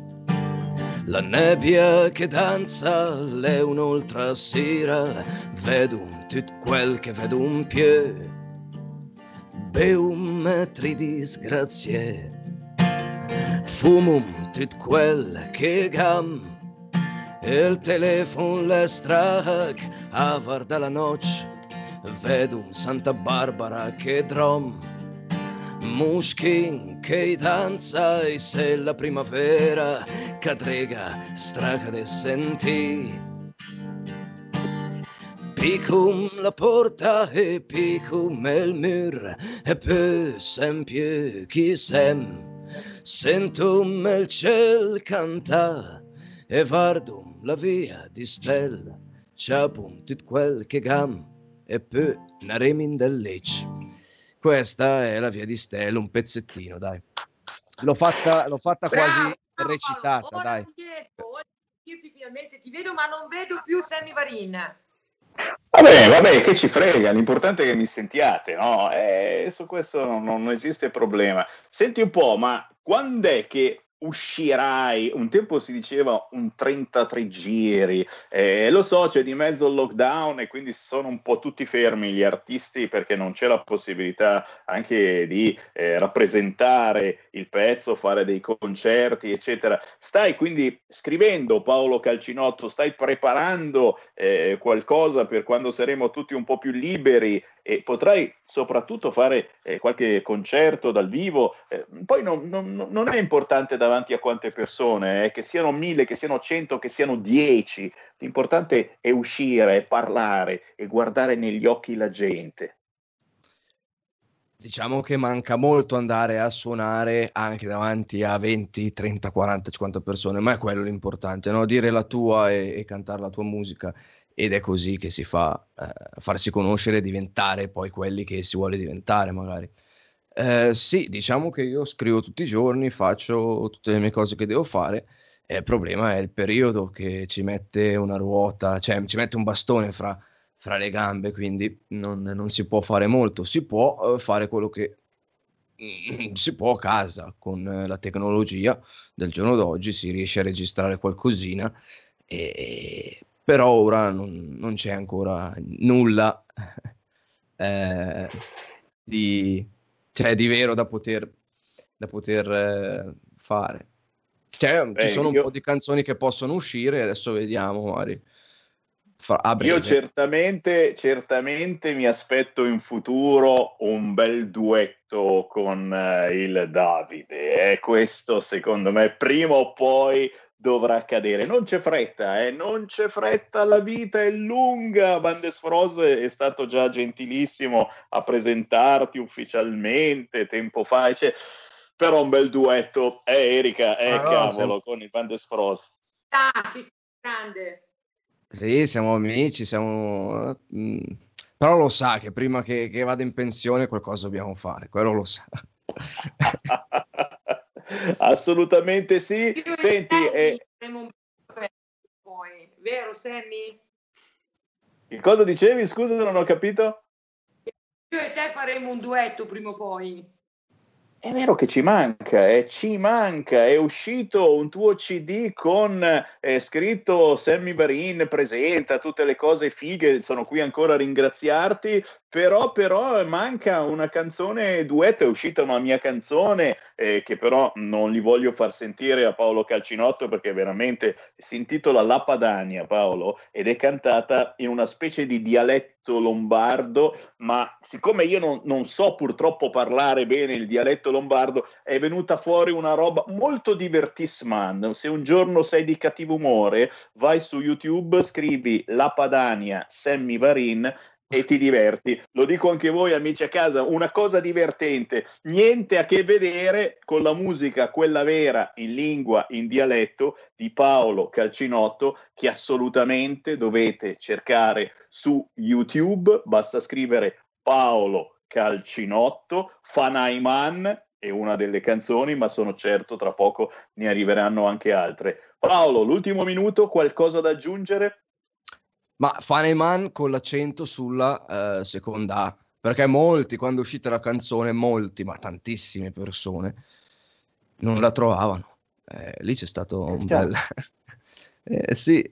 la nebbia che danza le un'altra sera vedo tut quel che vedo un più beum metri disgrazie fumum tut quel che gam. Il telefono le strac a guarda la noce vedo Santa Barbara che drom Muschin che danza e se la primavera cadrega straca de senti. Picum la porta e picum il mur e poi sempre chi sem. Sentum il ciel canta e vardum la via di stella c'apum tut quel che gam e poi Naremin del Lecce. Questa è la via di Stella, un pezzettino, dai. L'ho fatta, l'ho fatta quasi Bravo, recitata, ora dai. ti vedo, ora io ti- finalmente ti vedo, ma non vedo più Sammy Varin. Vabbè, vabbè, che ci frega, l'importante è che mi sentiate, no? Eh, su questo non, non esiste problema. Senti un po', ma quando è che uscirai? Un tempo si diceva un 33 giri, eh, lo so, c'è di mezzo il lockdown e quindi sono un po' tutti fermi gli artisti perché non c'è la possibilità anche di eh, rappresentare il pezzo, fare dei concerti, eccetera. Stai quindi scrivendo, Paolo Calcinotto, stai preparando eh, qualcosa per quando saremo tutti un po' più liberi e potrai soprattutto fare eh, qualche concerto dal vivo. Eh, poi non, non- non è importante davanti a quante persone, eh, che siano mille, che siano cento, che siano dieci. L'importante è uscire, parlare e guardare negli occhi la gente. Diciamo che manca molto andare a suonare anche davanti a 20, 30, 40, 50 persone, ma è quello l'importante, no? Dire la tua e, e cantare la tua musica. Ed è così che si fa eh, farsi conoscere e diventare poi quelli che si vuole diventare, magari. Eh, sì, diciamo che io scrivo tutti i giorni, faccio tutte le mie cose che devo fare. E il problema è il periodo che ci mette una ruota, cioè ci mette un bastone fra, fra le gambe, quindi non, non si può fare molto. Si può eh, fare quello che mm, si può a casa con eh, la tecnologia del giorno d'oggi, si riesce a registrare qualcosina, e, però ora non, non c'è ancora nulla eh, di, cioè, di vero da poter, da poter eh, fare. Cioè, Beh, ci sono io- un po' di canzoni che possono uscire, adesso vediamo magari fra-. Io certamente, certamente mi aspetto in futuro un bel duetto con eh, il Davide e questo secondo me prima o poi dovrà accadere. Non c'è fretta, eh? non c'è fretta, la vita è lunga. Bandes Froze è stato già gentilissimo a presentarti ufficialmente tempo fa, cioè, però un bel duetto, eh Erika, eh Ah, no, cavolo, siamo- con il Bandes Froze. Ah, ci grande. Sì, siamo amici, siamo... mm, però lo sa che prima che, che vada in pensione qualcosa dobbiamo fare, quello lo sa. Assolutamente sì. Io e Senti, Sammy eh, faremo un duetto poi, vero Sammy? che cosa dicevi? Scusa, non ho capito. Io e te faremo un duetto prima o poi. È vero che ci manca, eh, ci manca. È uscito un tuo CD con eh, scritto Sammy Barin presenta tutte le cose fighe. Sono qui ancora a ringraziarti. Però, però manca una canzone duetto. È uscita una mia canzone eh, che però non li voglio far sentire a Paolo Calcinotto perché veramente si intitola La Padania, Paolo, ed è cantata in una specie di dialetto lombardo ma siccome io non, non so purtroppo parlare bene il dialetto lombardo, è venuta fuori una roba molto divertissement. Se un giorno sei di cattivo umore, vai su YouTube, scrivi La Padania, Sammy Varin e ti diverti. Lo dico anche voi amici a casa, una cosa divertente, niente a che vedere con la musica, quella vera in lingua, in dialetto di Paolo Calcinotto che assolutamente dovete cercare su YouTube, basta scrivere Paolo Calcinotto, Fanaiman è una delle canzoni, ma sono certo tra poco ne arriveranno anche altre. Paolo, l'ultimo minuto, qualcosa da aggiungere? Ma Faneman con l'accento sulla eh, seconda A, perché molti, quando è uscita la canzone, molti, ma tantissime persone, non la trovavano. Eh, lì c'è stato un già. bel... Eh, sì,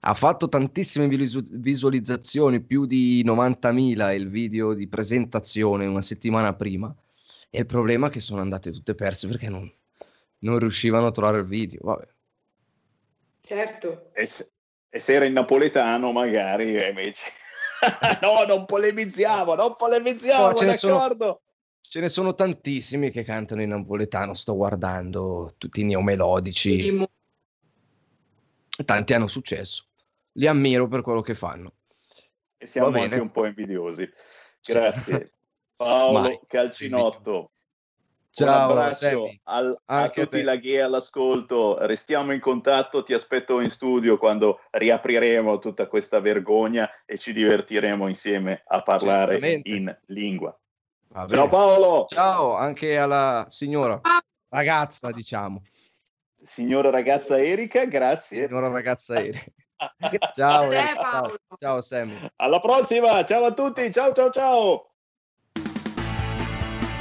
ha fatto tantissime visu- visualizzazioni, più di 90.000 il video di presentazione una settimana prima, e il problema è che sono andate tutte perse perché non, non riuscivano a trovare il video. Vabbè. Certo. E se, e se era in napoletano, magari eh, invece. no, non polemizziamo, non polemizziamo, No, ce ne sono- d'accordo? Ce ne sono tantissimi che cantano in napoletano, sto guardando tutti i neomelodici. Tanti hanno successo. Li ammiro per quello che fanno. E siamo anche un po' invidiosi. Sì. Grazie. Paolo Mai. Calcinotto. Ciao, Un abbraccio al- a tutti te. la GHE all'ascolto. Restiamo in contatto. Ti aspetto in studio quando riapriremo tutta questa vergogna e ci divertiremo insieme a parlare Certamente. in lingua. Ciao. Paolo, Ciao anche alla signora ragazza, diciamo. signora ragazza Erika, grazie. Signora ragazza Erika. Ciao, Erika, ciao. Ciao Sammy. Alla prossima, ciao a tutti, ciao ciao ciao.